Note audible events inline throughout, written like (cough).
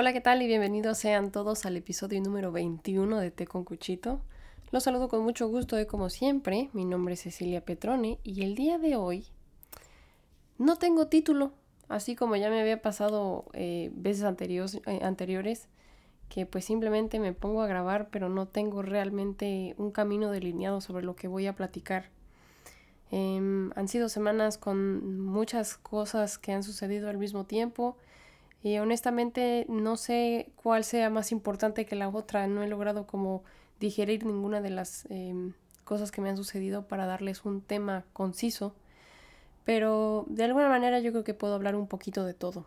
Hola, ¿qué tal? Y bienvenidos sean todos al episodio número 21 de Té con Cuchito. Los saludo con mucho gusto y como siempre, mi nombre es Cecilia Petrone y el día de hoy no tengo título, así como ya me había pasado eh, veces anteriores, eh, anteriores, que pues simplemente me pongo a grabar pero no tengo realmente un camino delineado sobre lo que voy a platicar. Em, han sido semanas con muchas cosas que han sucedido al mismo tiempo y honestamente no sé cuál sea más importante que la otra. No he logrado como digerir ninguna de las em, cosas que me han sucedido para darles un tema conciso. Pero de alguna manera yo creo que puedo hablar un poquito de todo.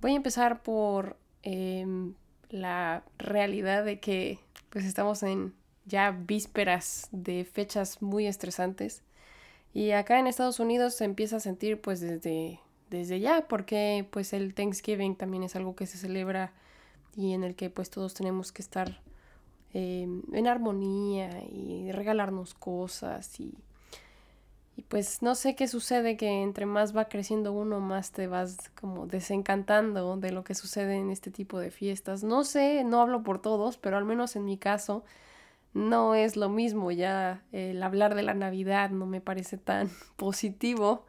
Voy a empezar por em, la realidad de que pues estamos en ya vísperas de fechas muy estresantes. Y acá en Estados Unidos se empieza a sentir pues desde, desde ya, porque pues el Thanksgiving también es algo que se celebra y en el que pues todos tenemos que estar eh, en armonía y regalarnos cosas y, y pues no sé qué sucede que entre más va creciendo uno más te vas como desencantando de lo que sucede en este tipo de fiestas. No sé, no hablo por todos, pero al menos en mi caso no es lo mismo ya el hablar de la Navidad no me parece tan (laughs) positivo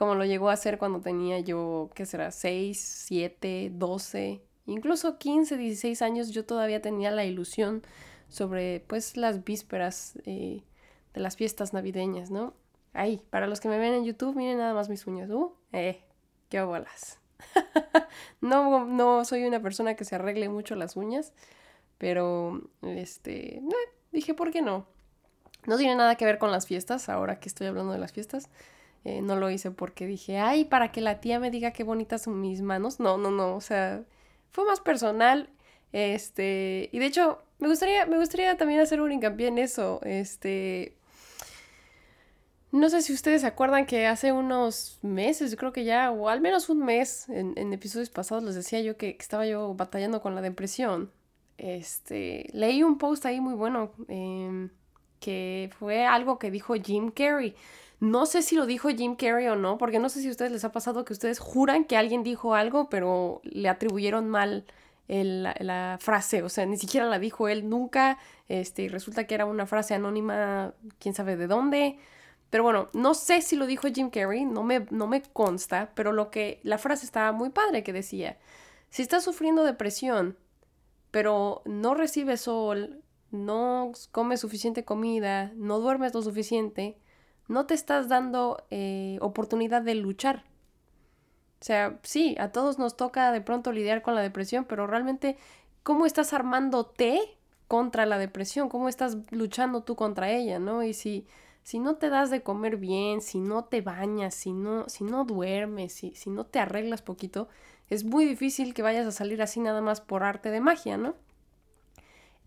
como lo llegó a ser cuando tenía yo, ¿qué será? 6, 7, 12, incluso 15, 16 años, yo todavía tenía la ilusión sobre pues las vísperas eh, de las fiestas navideñas, ¿no? Ahí, para los que me ven en YouTube, miren nada más mis uñas. Uh, eh, qué bolas. (laughs) no, no soy una persona que se arregle mucho las uñas, pero este, dije, ¿por qué no? No tiene nada que ver con las fiestas, ahora que estoy hablando de las fiestas. Eh, no lo hice porque dije, ay, para que la tía me diga qué bonitas son mis manos. No, no, no, o sea, fue más personal. Este, y de hecho, me gustaría, me gustaría también hacer un hincapié en eso. Este, no sé si ustedes se acuerdan que hace unos meses, creo que ya, o al menos un mes, en, en episodios pasados les decía yo que, estaba yo batallando con la depresión. Este, leí un post ahí muy bueno, em, que fue algo que dijo Jim Carrey. No sé si lo dijo Jim Carrey o no, porque no sé si a ustedes les ha pasado que ustedes juran que alguien dijo algo, pero le atribuyeron mal la, frase, o sea, ni siquiera la dijo él nunca, este, y resulta que era una frase anónima, quién sabe de dónde. Pero bueno, no sé si lo dijo Jim Carrey, no me, no me consta, pero lo que la frase estaba muy padre que decía, si estás sufriendo depresión, pero no recibes sol, no comes suficiente comida, no duermes lo suficiente, no te estás dando eh, oportunidad de luchar. O sea, sí, a todos nos toca de pronto lidiar con la depresión, pero realmente, ¿cómo estás armándote contra la depresión? ¿Cómo estás luchando tú contra ella, no? Y si, si no te das de comer bien, si no te bañas, si no, si no duermes, si, si no te arreglas poquito, es muy difícil que vayas a salir así nada más por arte de magia, ¿no?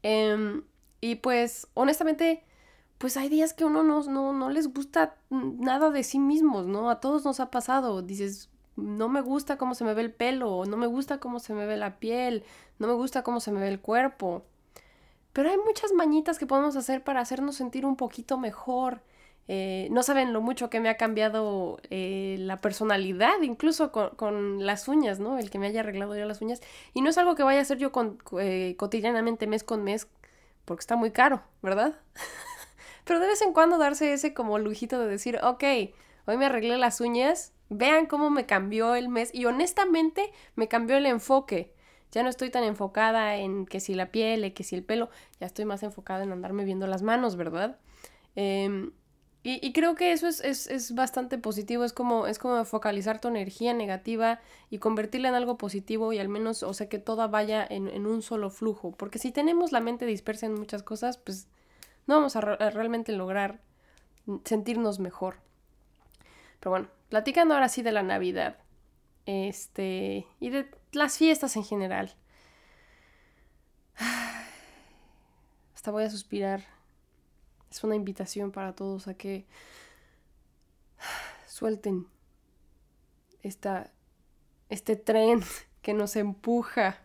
Em, y pues, honestamente, pues hay días que uno no, no, no les gusta nada de sí mismos, ¿no? A todos nos ha pasado. Dices, no me gusta cómo se me ve el pelo, no me gusta cómo se me ve la piel, no me gusta cómo se me ve el cuerpo. Pero hay muchas mañitas que podemos hacer para hacernos sentir un poquito mejor. Eh, no saben lo mucho que me ha cambiado eh, la personalidad, incluso con, las uñas, ¿no? El que me haya arreglado ya las uñas. Y no es algo que vaya a hacer yo con, eh, cotidianamente, mes con mes, porque está muy caro, ¿verdad? (laughs) Pero de vez en cuando darse ese como lujito de decir, ok, hoy me arreglé las uñas, vean cómo me cambió el mes y honestamente me cambió el enfoque. Ya no estoy tan enfocada en que si la piel, que si el pelo, ya estoy más enfocada en andarme viendo las manos, ¿verdad? Em, y, creo que eso es, bastante positivo, es como, es como focalizar tu energía negativa y convertirla en algo positivo y al menos, o sea, que toda vaya en, en un solo flujo. Porque si tenemos la mente dispersa en muchas cosas, pues no vamos a, realmente lograr sentirnos mejor. Pero bueno, platicando ahora sí de la Navidad. Este. Y de las fiestas en general. (sighs) Hasta voy a suspirar. Es una invitación para todos a que (sighs) suelten esta, este tren (laughs) que nos empuja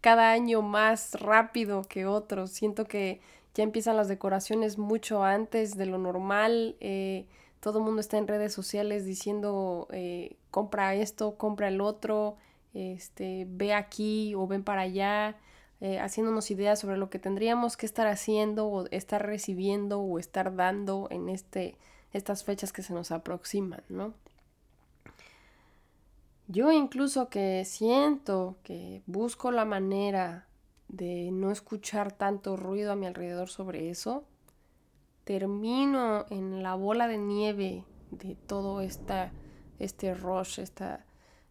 cada año más rápido que otros. Siento que ya empiezan las decoraciones mucho antes de lo normal. Eh, todo el mundo está en redes sociales diciendo eh, compra esto, compra el otro. este, ve aquí o ven para allá, eh, haciéndonos ideas sobre lo que tendríamos que estar haciendo o estar recibiendo o estar dando en este, estas fechas que se nos aproximan, ¿no? Yo incluso que siento que busco la manera de no escuchar tanto ruido a mi alrededor sobre eso, termino en la bola de nieve de todo esta, este rush, esta,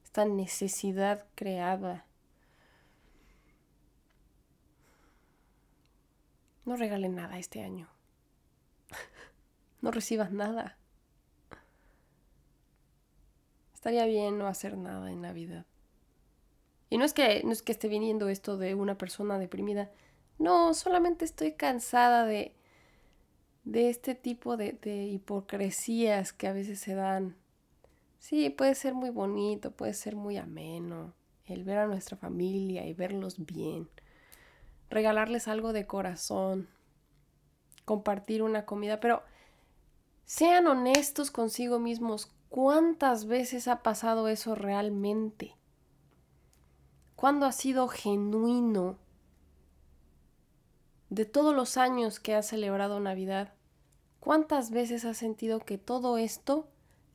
esta necesidad creada. No regalen nada este año. (laughs) no recibas nada. Estaría bien no hacer nada en Navidad. Y no es que, no es que esté viniendo esto de una persona deprimida. No, solamente estoy cansada de, de este tipo de, de hipocresías que a veces se dan. Sí, puede ser muy bonito, puede ser muy ameno el ver a nuestra familia y verlos bien, regalarles algo de corazón, compartir una comida, pero sean honestos consigo mismos ¿Cuántas veces ha pasado eso realmente? ¿Cuándo ha sido genuino? De todos los años que has celebrado Navidad, ¿cuántas veces has sentido que todo esto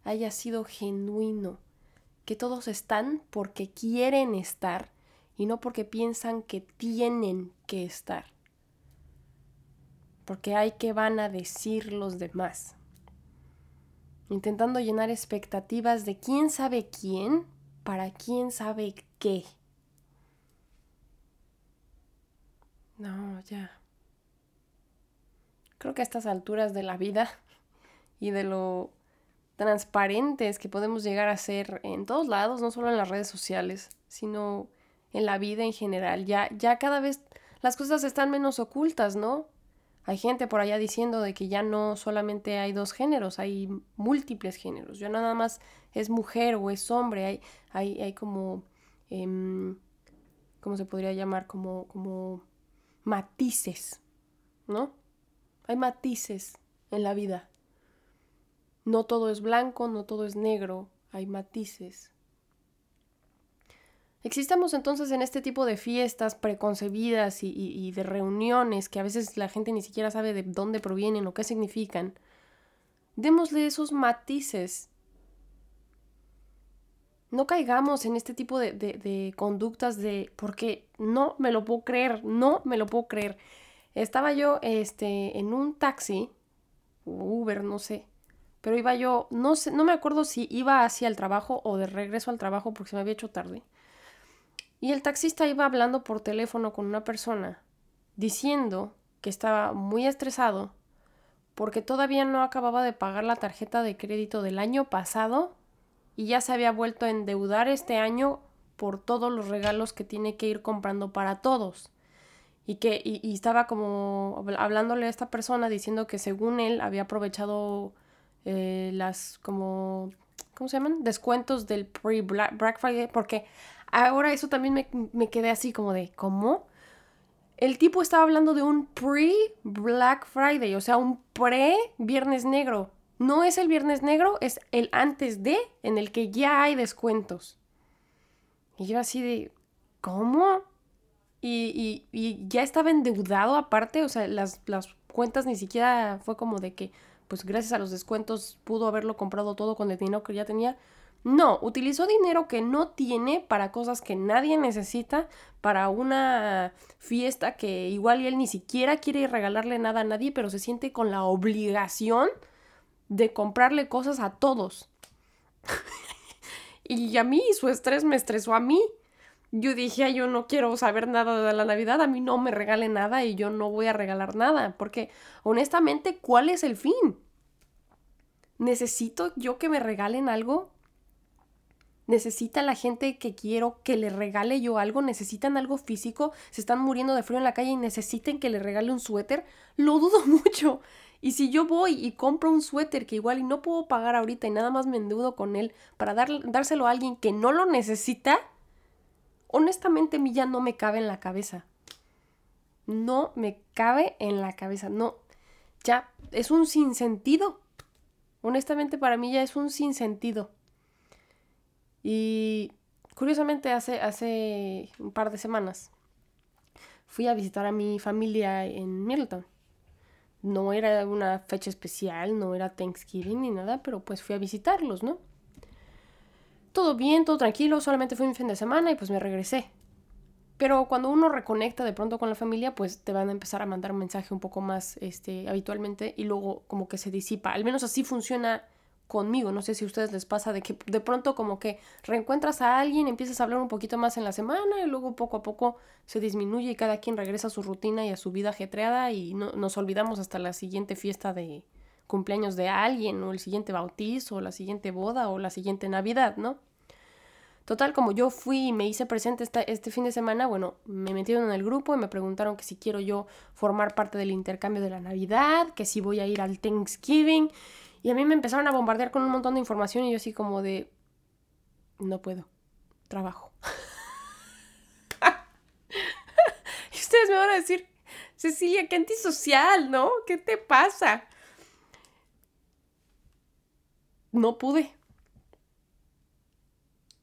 haya sido genuino? Que todos están porque quieren estar y no porque piensan que tienen que estar. Porque hay que van a decir los demás intentando llenar expectativas de quién sabe quién para quién sabe qué. No, ya. Creo que a estas alturas de la vida y de lo transparentes que podemos llegar a ser en todos lados, no solo en las redes sociales, sino en la vida en general, ya, ya cada vez las cosas están menos ocultas, ¿no? Hay gente por allá diciendo de que ya no solamente hay dos géneros, hay múltiples géneros. Ya nada más es mujer o es hombre, hay, hay, hay como, eh, ¿cómo se podría llamar? Como, como matices, ¿no? Hay matices en la vida. No todo es blanco, no todo es negro, hay matices. Existamos entonces en este tipo de fiestas preconcebidas y, de reuniones que a veces la gente ni siquiera sabe de dónde provienen o qué significan. Démosle esos matices. No caigamos en este tipo de, de conductas de porque no me lo puedo creer, no me lo puedo creer. Estaba yo este, en un taxi, Uber, no sé, pero iba yo, no sé, no me acuerdo si iba hacia el trabajo o de regreso al trabajo porque se me había hecho tarde. Y el taxista iba hablando por teléfono con una persona, diciendo que estaba muy estresado porque todavía no acababa de pagar la tarjeta de crédito del año pasado y ya se había vuelto a endeudar este año por todos los regalos que tiene que ir comprando para todos. Y que y, estaba como hablándole a esta persona diciendo que según él había aprovechado eh, las como ¿cómo se llaman? descuentos del pre Black Friday porque Ahora eso también me, quedé así como de, ¿cómo? El tipo estaba hablando de un pre-Black Friday, o sea, un pre-Viernes Negro. No es el Viernes Negro, es el antes de, en el que ya hay descuentos. Y yo así de, ¿cómo? Y, ya estaba endeudado aparte, o sea, las, las cuentas ni siquiera fue como de que, pues gracias a los descuentos pudo haberlo comprado todo con el dinero que ya tenía. No, utilizó dinero que no tiene para cosas que nadie necesita, para una fiesta que igual él ni siquiera quiere regalarle nada a nadie, pero se siente con la obligación de comprarle cosas a todos. (laughs) y a mí su estrés me estresó a mí. Yo dije, yo no quiero saber nada de la Navidad, a mí no me regale nada y yo no voy a regalar nada, porque honestamente, ¿cuál es el fin? ¿Necesito yo que me regalen algo? necesita la gente que quiero que le regale yo algo, necesitan algo físico, se están muriendo de frío en la calle y necesiten que le regale un suéter, lo dudo (laughs) mucho. Y si yo voy y compro un suéter que igual y no puedo pagar ahorita y nada más me endeudo con él para dárselo a alguien que no lo necesita, honestamente a mí ya no me cabe en la cabeza. No me cabe en la cabeza, no. Ya es un sinsentido. Honestamente para mí ya es un sinsentido. Y Curiosamente, hace, hace un par de semanas fui a visitar a mi familia en Middleton. No era una fecha especial, no era Thanksgiving ni nada, pero pues fui a visitarlos, ¿no? Todo bien, todo tranquilo, solamente fue un fin de semana y pues me regresé. Pero cuando uno reconecta de pronto con la familia, pues te van a empezar a mandar un mensaje un poco más este, habitualmente y luego como que se disipa. Al menos así funciona conmigo. No sé si a ustedes les pasa de que de pronto como que reencuentras a alguien, empiezas a hablar un poquito más en la semana y luego poco a poco se disminuye y cada quien regresa a su rutina y a su vida ajetreada y no, nos olvidamos hasta la siguiente fiesta de cumpleaños de alguien o el siguiente bautizo o la siguiente boda o la siguiente Navidad, ¿no? Total, como yo fui y me hice presente este fin de semana, bueno, me metieron en el grupo y me preguntaron que si quiero yo formar parte del intercambio de la Navidad, que si voy a ir al Thanksgiving y a mí me empezaron a bombardear con un montón de información y yo así como de, no puedo, trabajo. (laughs) y ustedes me van a decir, Cecilia, qué antisocial, ¿no? ¿Qué te pasa? No pude.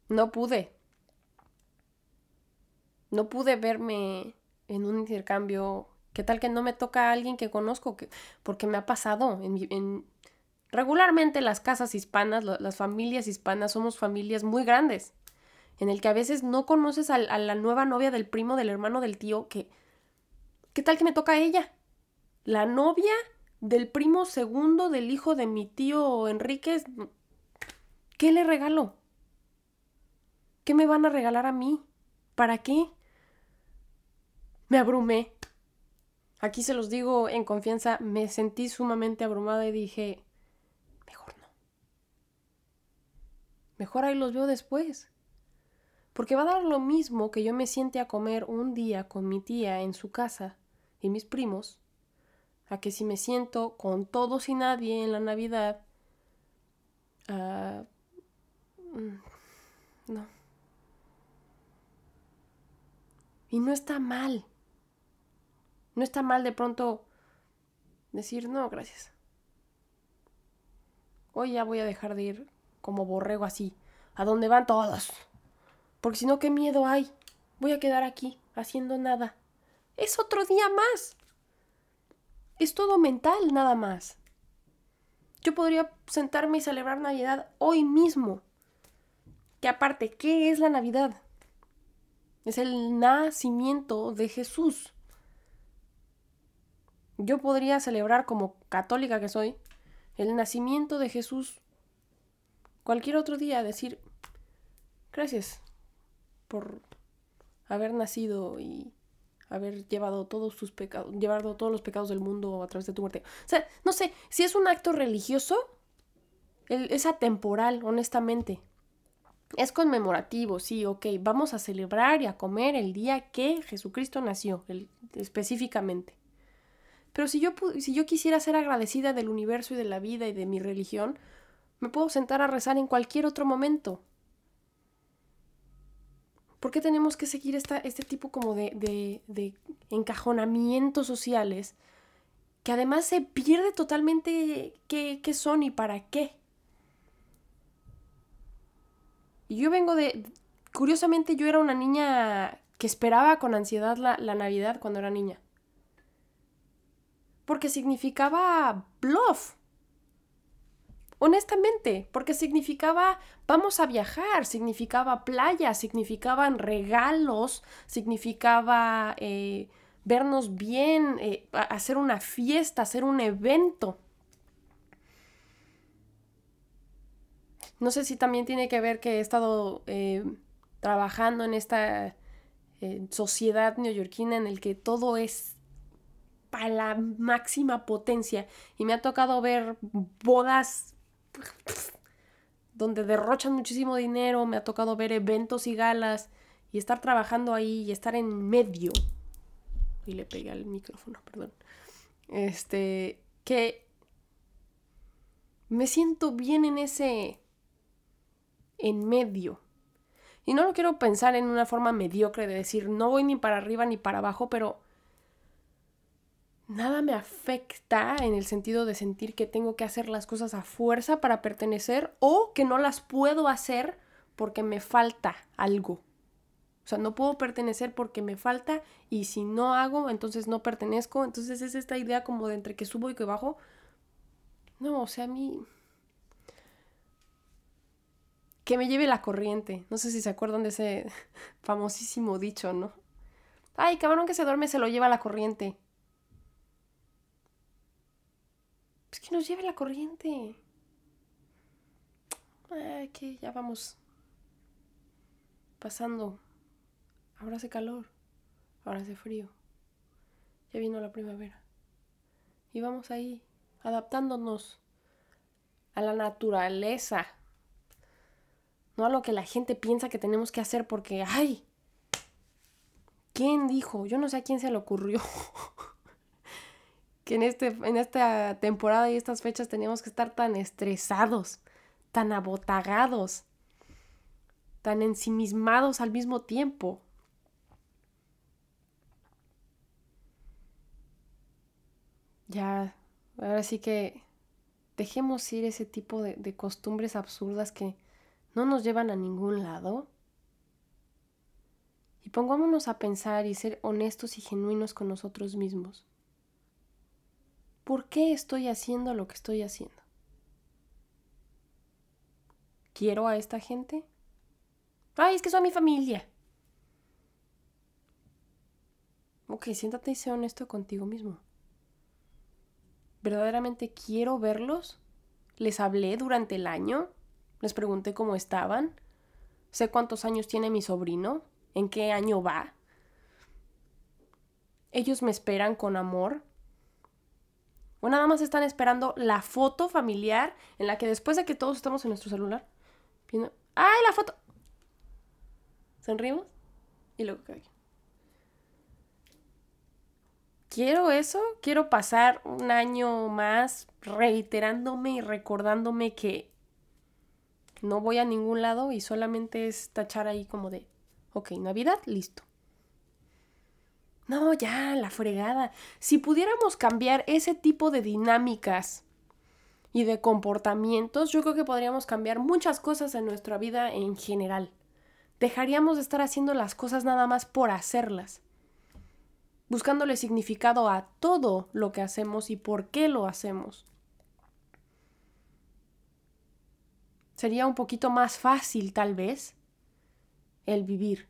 No pude. No pude verme en un intercambio. ¿Qué tal que no me toca a alguien que conozco? Que, porque me ha pasado en, en, Regularmente las casas hispanas, las familias hispanas, somos familias muy grandes, en el que a veces no conoces a, la nueva novia del primo, del hermano, del tío, que... ¿Qué tal que me toca a ella? La novia del primo segundo del hijo de mi tío Enríquez. ¿Qué le regalo? ¿Qué me van a regalar a mí? ¿Para qué? Me abrumé. Aquí se los digo en confianza, me sentí sumamente abrumada y dije, Mejor ahí los veo después. Porque va a dar lo mismo que yo me siente a comer un día con mi tía en su casa y mis primos, a que si me siento con todos y nadie en la Navidad. Uh, no. Y no está mal. No está mal de pronto decir, no, gracias. Hoy ya voy a dejar de ir como borrego así, a donde van todos. Porque si no, ¿qué miedo hay? Voy a quedar aquí, haciendo nada. Es otro día más. Es todo mental nada más. Yo podría sentarme y celebrar Navidad hoy mismo. Que aparte, ¿qué es la Navidad? Es el nacimiento de Jesús. Yo podría celebrar como católica que soy el nacimiento de Jesús cualquier otro día decir gracias por haber nacido y haber llevado todos tus pecados, llevado todos los pecados del mundo a través de tu muerte. O sea, no sé, si es un acto religioso, es atemporal, honestamente. Es conmemorativo, sí, ok, vamos a celebrar y a comer el día que Jesucristo nació, específicamente. Pero si yo, si yo quisiera ser agradecida del universo y de la vida y de mi religión, me puedo sentar a rezar en cualquier otro momento. ¿Por qué tenemos que seguir esta, este tipo como de, de, de encajonamientos sociales que además se pierde totalmente qué, qué son y para qué? Yo vengo de... Curiosamente yo era una niña que esperaba con ansiedad la, la Navidad cuando era niña. Porque significaba bluff. Honestamente, porque significaba vamos a viajar, significaba playa, significaban regalos, significaba eh, vernos bien, eh, hacer una fiesta, hacer un evento. No sé si también tiene que ver que he estado eh, trabajando en esta sociedad neoyorquina en el que todo es para la máxima potencia y me ha tocado ver bodas donde derrochan muchísimo dinero, me ha tocado ver eventos y galas y estar trabajando ahí y estar en medio. Y le pegué al micrófono, perdón. Este, que me siento bien en ese en medio. Y no lo quiero pensar en una forma mediocre de decir no voy ni para arriba ni para abajo, pero nada me afecta en el sentido de sentir que tengo que hacer las cosas a fuerza para pertenecer o que no las puedo hacer porque me falta algo. O sea, no puedo pertenecer porque me falta y si no hago, entonces no pertenezco. Entonces es esta idea como de entre que subo y que bajo. No, o sea, a mí... Que me lleve la corriente. No sé si se acuerdan de ese (laughs) famosísimo dicho, ¿no? Ay, cabrón que se duerme se lo lleva la corriente. Pues que nos lleve la corriente. Ay, que ya vamos pasando. Ahora hace calor, ahora hace frío. Ya vino la primavera. Y vamos ahí, adaptándonos a la naturaleza. No a lo que la gente piensa que tenemos que hacer porque, ay, ¿quién dijo? Yo no sé a quién se le ocurrió. (laughs) que en, este, en esta temporada y estas fechas teníamos que estar tan estresados, tan abotagados, tan ensimismados al mismo tiempo. Ya, ahora sí que dejemos ir ese tipo de, de costumbres absurdas que no nos llevan a ningún lado. Y pongámonos a pensar y ser honestos y genuinos con nosotros mismos. ¿Por qué estoy haciendo lo que estoy haciendo? ¿Quiero a esta gente? Ay, es que son mi familia. Ok, siéntate y sé honesto contigo mismo. ¿Verdaderamente quiero verlos? ¿Les hablé durante el año? ¿Les pregunté cómo estaban? ¿Sé cuántos años tiene mi sobrino? ¿En qué año va? ¿Ellos me esperan con amor? ¿O nada más están esperando la foto familiar en la que después de que todos estamos en nuestro celular, viendo, ¡ay, la foto! Sonrimos y luego cae. quiero eso, quiero pasar un año más reiterándome y recordándome que no voy a ningún lado y solamente es tachar ahí como de, ok, Navidad, listo. No, ya, la fregada. Si pudiéramos cambiar ese tipo de dinámicas y de comportamientos, yo creo que podríamos cambiar muchas cosas en nuestra vida en general. Dejaríamos de estar haciendo las cosas nada más por hacerlas buscándole significado a todo lo que hacemos y por qué lo hacemos. Sería un poquito más fácil, tal vez, el vivir.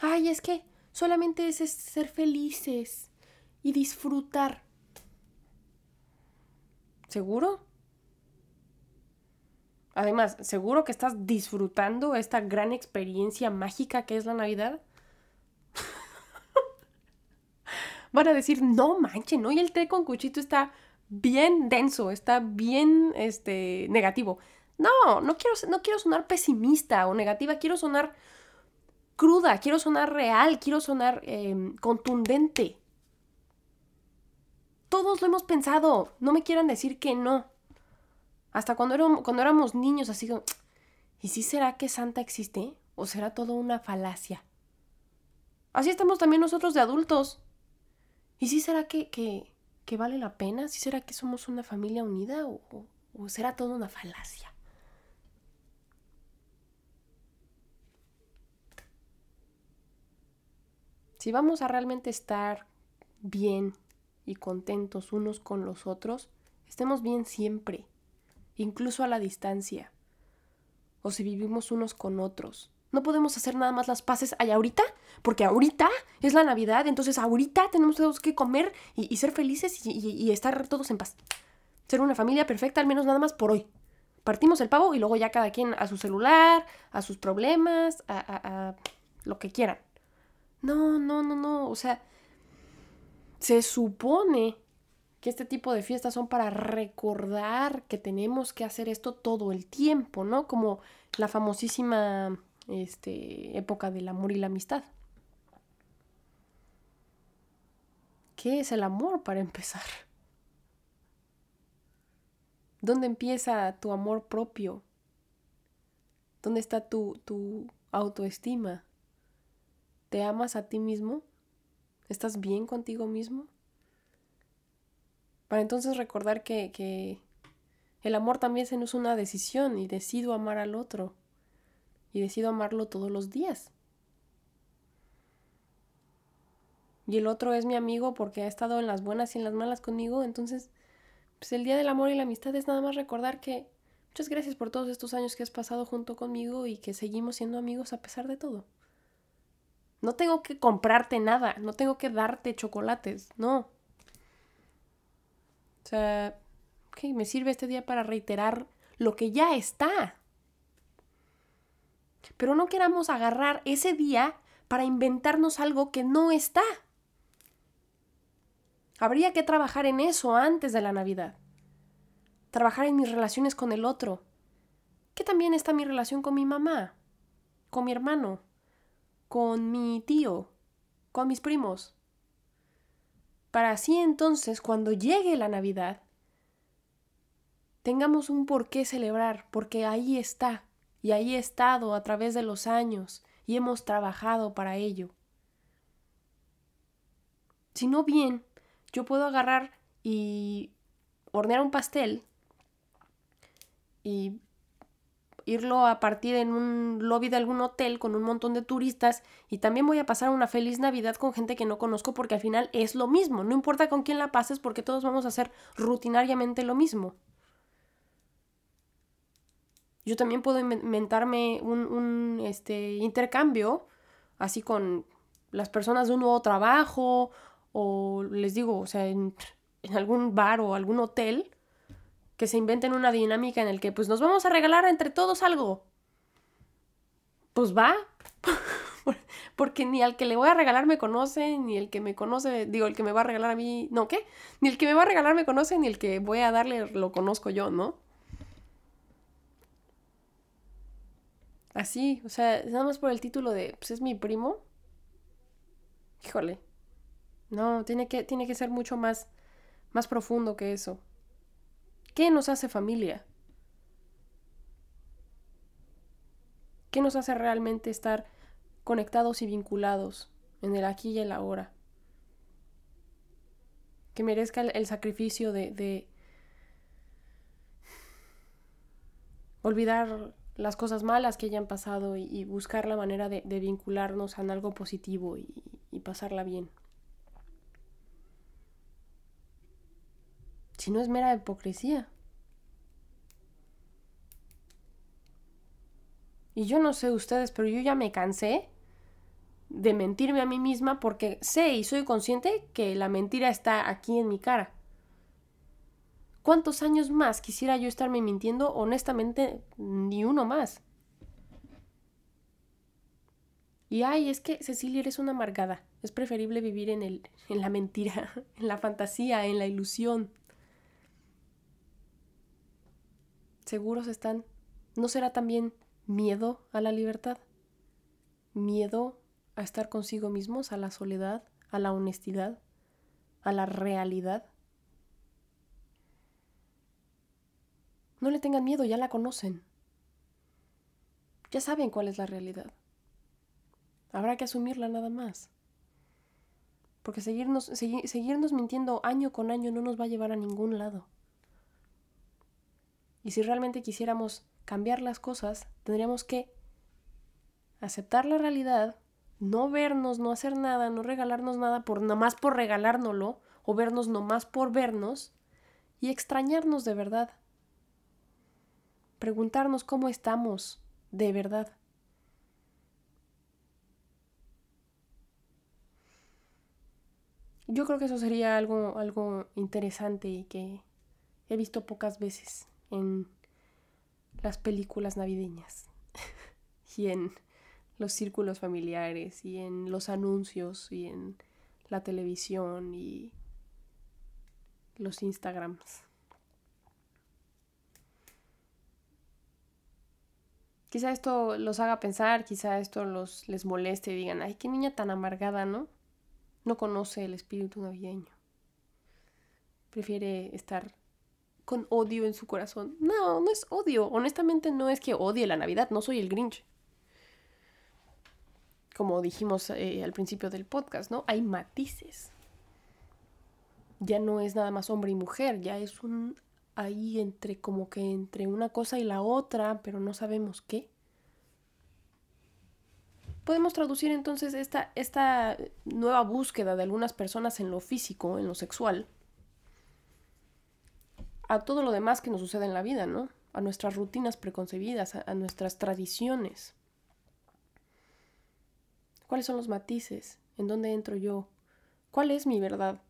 Ay, es que solamente es ser felices y disfrutar. ¿Seguro? Además, ¿seguro que estás disfrutando esta gran experiencia mágica que es la Navidad? (laughs) van a decir, no manche, ¿no? Y el té con cuchito está bien denso, está bien este, negativo. No, no quiero, no quiero sonar pesimista o negativa, quiero sonar cruda, quiero sonar real, quiero sonar em, contundente. Todos lo hemos pensado, no me quieran decir que no. Hasta cuando, éramos, niños, así como, ¿y si será que Santa existe? ¿O será todo una falacia? Así estamos también nosotros de adultos. ¿Y si será que, vale la pena? ¿Sí será que somos una familia unida o será todo una falacia? Si vamos a realmente estar bien y contentos unos con los otros, estemos bien siempre, incluso a la distancia, o si vivimos unos con otros. No podemos hacer nada más las paces allá ahorita, porque ahorita es la Navidad, entonces ahorita tenemos todos que comer y, ser felices y, estar todos en paz. Ser una familia perfecta, al menos nada más por hoy. Partimos el pavo y luego ya cada quien a su celular, a sus problemas, a, a lo que quieran. No, no, no, no. O sea, se supone que este tipo de fiestas son para recordar que tenemos que hacer esto todo el tiempo, ¿no? Como la famosísima este, época del amor y la amistad. ¿Qué es el amor para empezar? ¿Dónde empieza tu amor propio? ¿Dónde está tu, tu autoestima? ¿Te amas a ti mismo? ¿Estás bien contigo mismo? Para entonces recordar que, que El amor también se nos es una decisión y decido amar al otro. Y decido amarlo todos los días. Y el otro es mi amigo porque ha estado en las buenas y en las malas conmigo. Entonces, pues el día del amor y la amistad es nada más recordar que muchas gracias por todos estos años que has pasado junto conmigo y que seguimos siendo amigos a pesar de todo. No tengo que comprarte nada, no tengo que darte chocolates, no. O sea, ok, me sirve este día para reiterar lo que ya está. Pero no queramos agarrar ese día para inventarnos algo que no está. Habría que trabajar en eso antes de la Navidad. Trabajar en mis relaciones con el otro. Que también está mi relación con mi mamá, con mi hermano, con mi tío, con mis primos. Para así entonces, cuando llegue la Navidad, tengamos un por qué celebrar, porque ahí está, y ahí he estado a través de los años, y hemos trabajado para ello. Si no bien, yo puedo agarrar y hornear un pastel y irlo a partir en un lobby de algún hotel con un montón de turistas y también voy a pasar una feliz Navidad con gente que no conozco porque al final es lo mismo, no importa con quién la pases porque todos vamos a hacer rutinariamente lo mismo. Yo también puedo inventarme un, este, intercambio así con las personas de un nuevo trabajo o les digo, o sea, en, en algún bar o algún hotel que se inventen una dinámica en el que pues nos vamos a regalar entre todos algo. Pues va. (laughs) Porque ni al que le voy a regalar me conoce, ni el que me conoce, digo, el que me va a regalar a mí, no, ¿qué? Ni el que me va a regalar me conoce, ni el que voy a darle lo conozco yo, ¿no? Así, o sea, nada más por el título de, pues es mi primo. Híjole. No, tiene que, tiene que ser mucho más, más profundo que eso. ¿Qué nos hace familia? ¿Qué nos hace realmente estar conectados y vinculados en el aquí y el ahora? Que merezca el, sacrificio de, olvidar las cosas malas que hayan pasado y, buscar la manera de, vincularnos en algo positivo y pasarla bien. Si no es mera hipocresía. Y yo no sé ustedes, pero yo ya me cansé de mentirme a mí misma porque sé y soy consciente que la mentira está aquí en mi cara. ¿Cuántos años más quisiera yo estarme mintiendo? Honestamente, ni uno más. Y ay, es que Cecilia eres una amargada. Es preferible vivir en, el, en la mentira, (laughs) en la fantasía, en la ilusión. Seguros están. ¿No será también miedo a la libertad? ¿Miedo a estar consigo mismos, a la soledad, a la honestidad, a la realidad? No le tengan miedo, ya la conocen. Ya saben cuál es la realidad. Habrá que asumirla nada más. Porque seguirnos, seguirnos mintiendo año con año no nos va a llevar a ningún lado. Y si realmente quisiéramos cambiar las cosas, tendríamos que aceptar la realidad, no vernos, no hacer nada, no regalarnos nada por nomás por regalárnoslo, o vernos nomás por vernos, y extrañarnos de verdad. Preguntarnos cómo estamos de verdad. Yo creo que eso sería algo, algo interesante y que he visto pocas veces en las películas navideñas (laughs) y en los círculos familiares y en los anuncios y en la televisión y los Instagrams. Quizá esto los haga pensar, quizá esto los les moleste y digan, ay, qué niña tan amargada, ¿no? No conoce el espíritu navideño. Prefiere estar con odio en su corazón. No, no es odio. Honestamente no es que odie la Navidad, no soy el Grinch. Como dijimos eh, al principio del podcast, ¿no? Hay matices. Ya no es nada más hombre y mujer, ya es un ahí entre como que entre una cosa y la otra, pero no sabemos qué. Podemos traducir entonces esta, esta nueva búsqueda de algunas personas en lo físico, en lo sexual, a todo lo demás que nos sucede en la vida, ¿no? A nuestras rutinas preconcebidas, a, nuestras tradiciones. ¿Cuáles son los matices? ¿En dónde entro yo? ¿Cuál es mi verdad?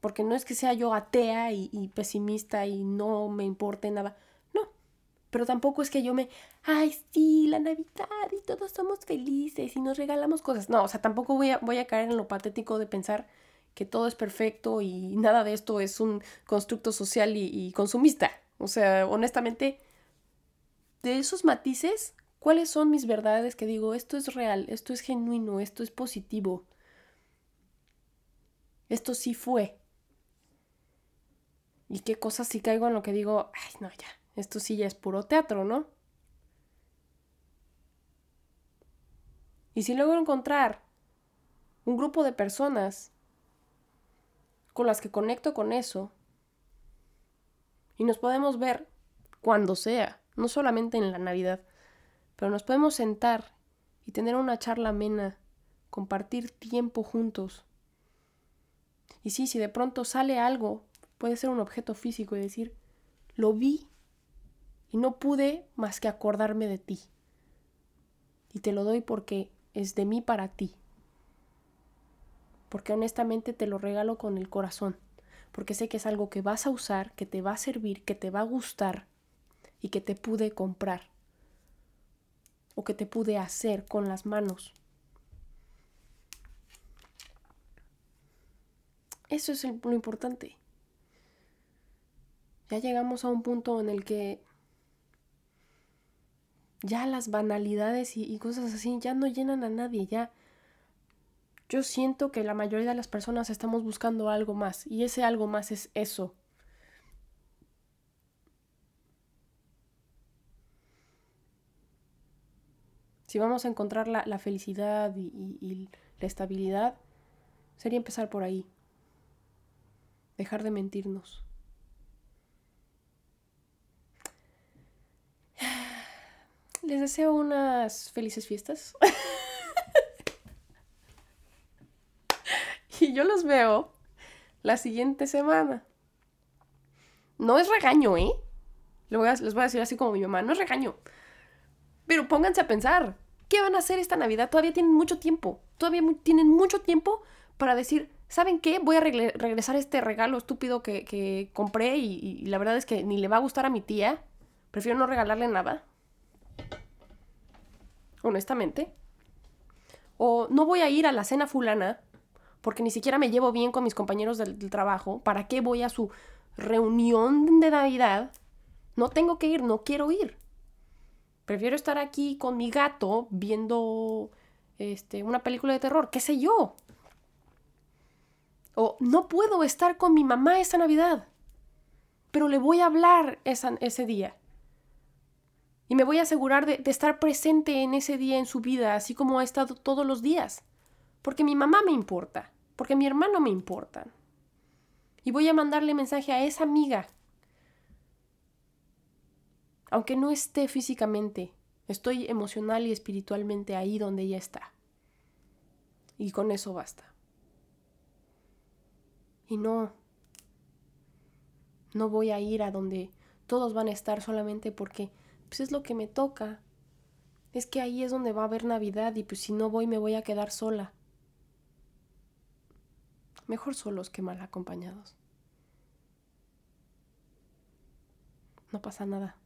Porque no es que sea yo atea y, pesimista y no me importe nada. No. Pero tampoco es que yo me, ay, sí, la Navidad y todos somos felices y nos regalamos cosas. No, o sea, tampoco voy a caer en lo patético de pensar que todo es perfecto y nada de esto es un constructo social y, consumista. O sea, honestamente, de esos matices, ¿cuáles son mis verdades que digo, esto es real, esto es genuino, esto es positivo? Esto sí fue. ¿Y qué cosas si caigo en lo que digo, ay, no, ya, esto sí ya es puro teatro, ¿no? Y si luego encontrar un grupo de personas con las que conecto con eso, y nos podemos ver cuando sea, no solamente en la Navidad, pero nos podemos sentar y tener una charla amena, compartir tiempo juntos. Y sí, si de pronto sale algo puede ser un objeto físico y decir, lo vi y no pude más que acordarme de ti. Y te lo doy porque es de mí para ti. Porque honestamente te lo regalo con el corazón. Porque sé que es algo que vas a usar, que te va a servir, que te va a gustar y que te pude comprar. O que te pude hacer con las manos. Eso es lo importante. Ya llegamos a un punto en el que ya las banalidades y, cosas así ya no llenan a nadie, ya yo siento que la mayoría de las personas estamos buscando algo más y ese algo más es eso. Si vamos a encontrar la, felicidad y la estabilidad, sería empezar por ahí. Dejar de mentirnos. (sighs) les deseo unas felices fiestas. (laughs) (laughs) y yo los veo la siguiente semana. No es regaño, ¿eh? Les voy, a, les voy a decir así como mi mamá, no es regaño. Pero pónganse a pensar, ¿qué van a hacer esta Navidad? Todavía tienen mucho tiempo. Todavía tienen mucho tiempo para decir, ¿saben qué? Voy a regresar este regalo estúpido que, compré y la verdad es que ni le va a gustar a mi tía. Prefiero no regalarle nada honestamente. O no voy a ir a la cena fulana porque ni siquiera me llevo bien con mis compañeros del, trabajo. ¿Para qué voy a su reunión de Navidad? No tengo que ir, no quiero ir. Prefiero estar aquí con mi gato viendo este, una película de terror, qué sé yo. O no puedo estar con mi mamá esa Navidad, pero le voy a hablar ese día. Y me voy a asegurar de, estar presente en ese día en su vida, así como ha estado todos los días. Porque mi mamá me importa, porque mi hermano me importa. Y voy a mandarle mensaje a esa amiga. Aunque no esté físicamente, estoy emocional y espiritualmente ahí donde ella está. Y con eso basta. Y no, no voy a ir a donde todos van a estar solamente porque pues es lo que me toca. Es que ahí es donde va a haber Navidad y pues si no voy me voy a quedar sola. Mejor solos que mal acompañados. No pasa nada.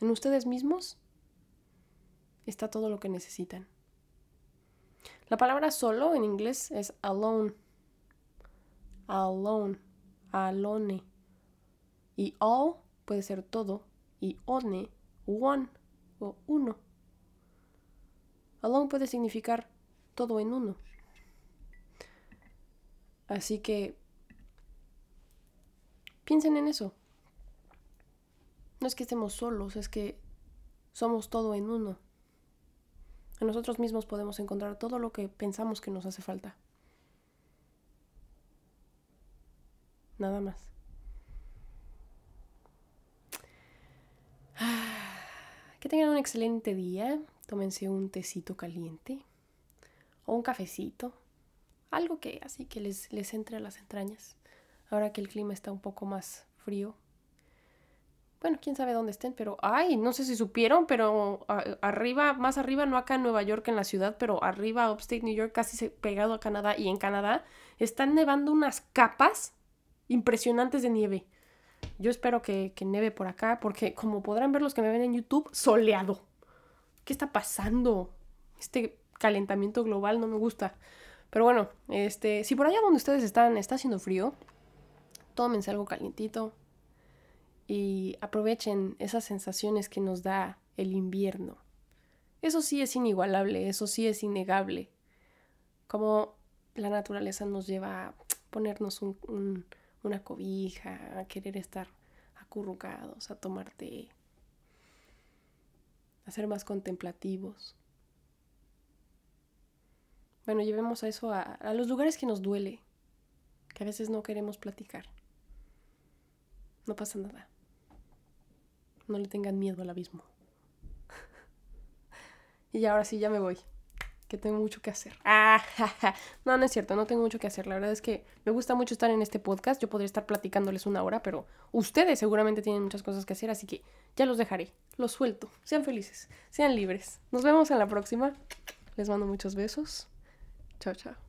En ustedes mismos está todo lo que necesitan. La palabra solo en inglés es alone. Alone. Alone. Y all puede ser todo y one, one o uno. Alone puede significar todo en uno. Así que piensen en eso. No es que estemos solos, es que somos todo en uno. En nosotros mismos podemos encontrar todo lo que pensamos que nos hace falta. nada más. Que tengan un excelente día. Tómense un tecito caliente o un cafecito. Algo que así que les, les entre a las entrañas. Ahora que el clima está un poco más frío. Bueno, quién sabe dónde estén, pero ay, no sé si supieron, pero arriba, más arriba, no acá en Nueva York, en la ciudad, pero arriba, upstate New York, casi pegado a Canadá y en Canadá, están nevando unas capas impresionantes de nieve. Yo espero que, que neve por acá, porque como podrán ver los que me ven en YouTube, soleado. ¿Qué está pasando? Este calentamiento global no me gusta. Pero bueno, este, si por allá donde ustedes están está haciendo frío, tómense algo calientito y aprovechen esas sensaciones que nos da el invierno. Eso sí es inigualable, eso sí es innegable. Como la naturaleza nos lleva a ponernos una cobija, a querer estar acurrucados, a tomar té, a ser más contemplativos. Bueno, llevemos a eso a, a los lugares que nos duele, que a veces no queremos platicar. No pasa nada. No le tengan miedo al abismo. (laughs) y ahora sí, ya me voy. Que tengo mucho que hacer. Ah, (laughs) no, no es cierto, no tengo mucho que hacer. La verdad es que me gusta mucho estar en este podcast. Yo podría estar platicándoles una hora, pero ustedes seguramente tienen muchas cosas que hacer, así que ya los dejaré. Los suelto. Sean felices, sean libres. Nos vemos en la próxima. Les mando muchos besos. Chao, chao.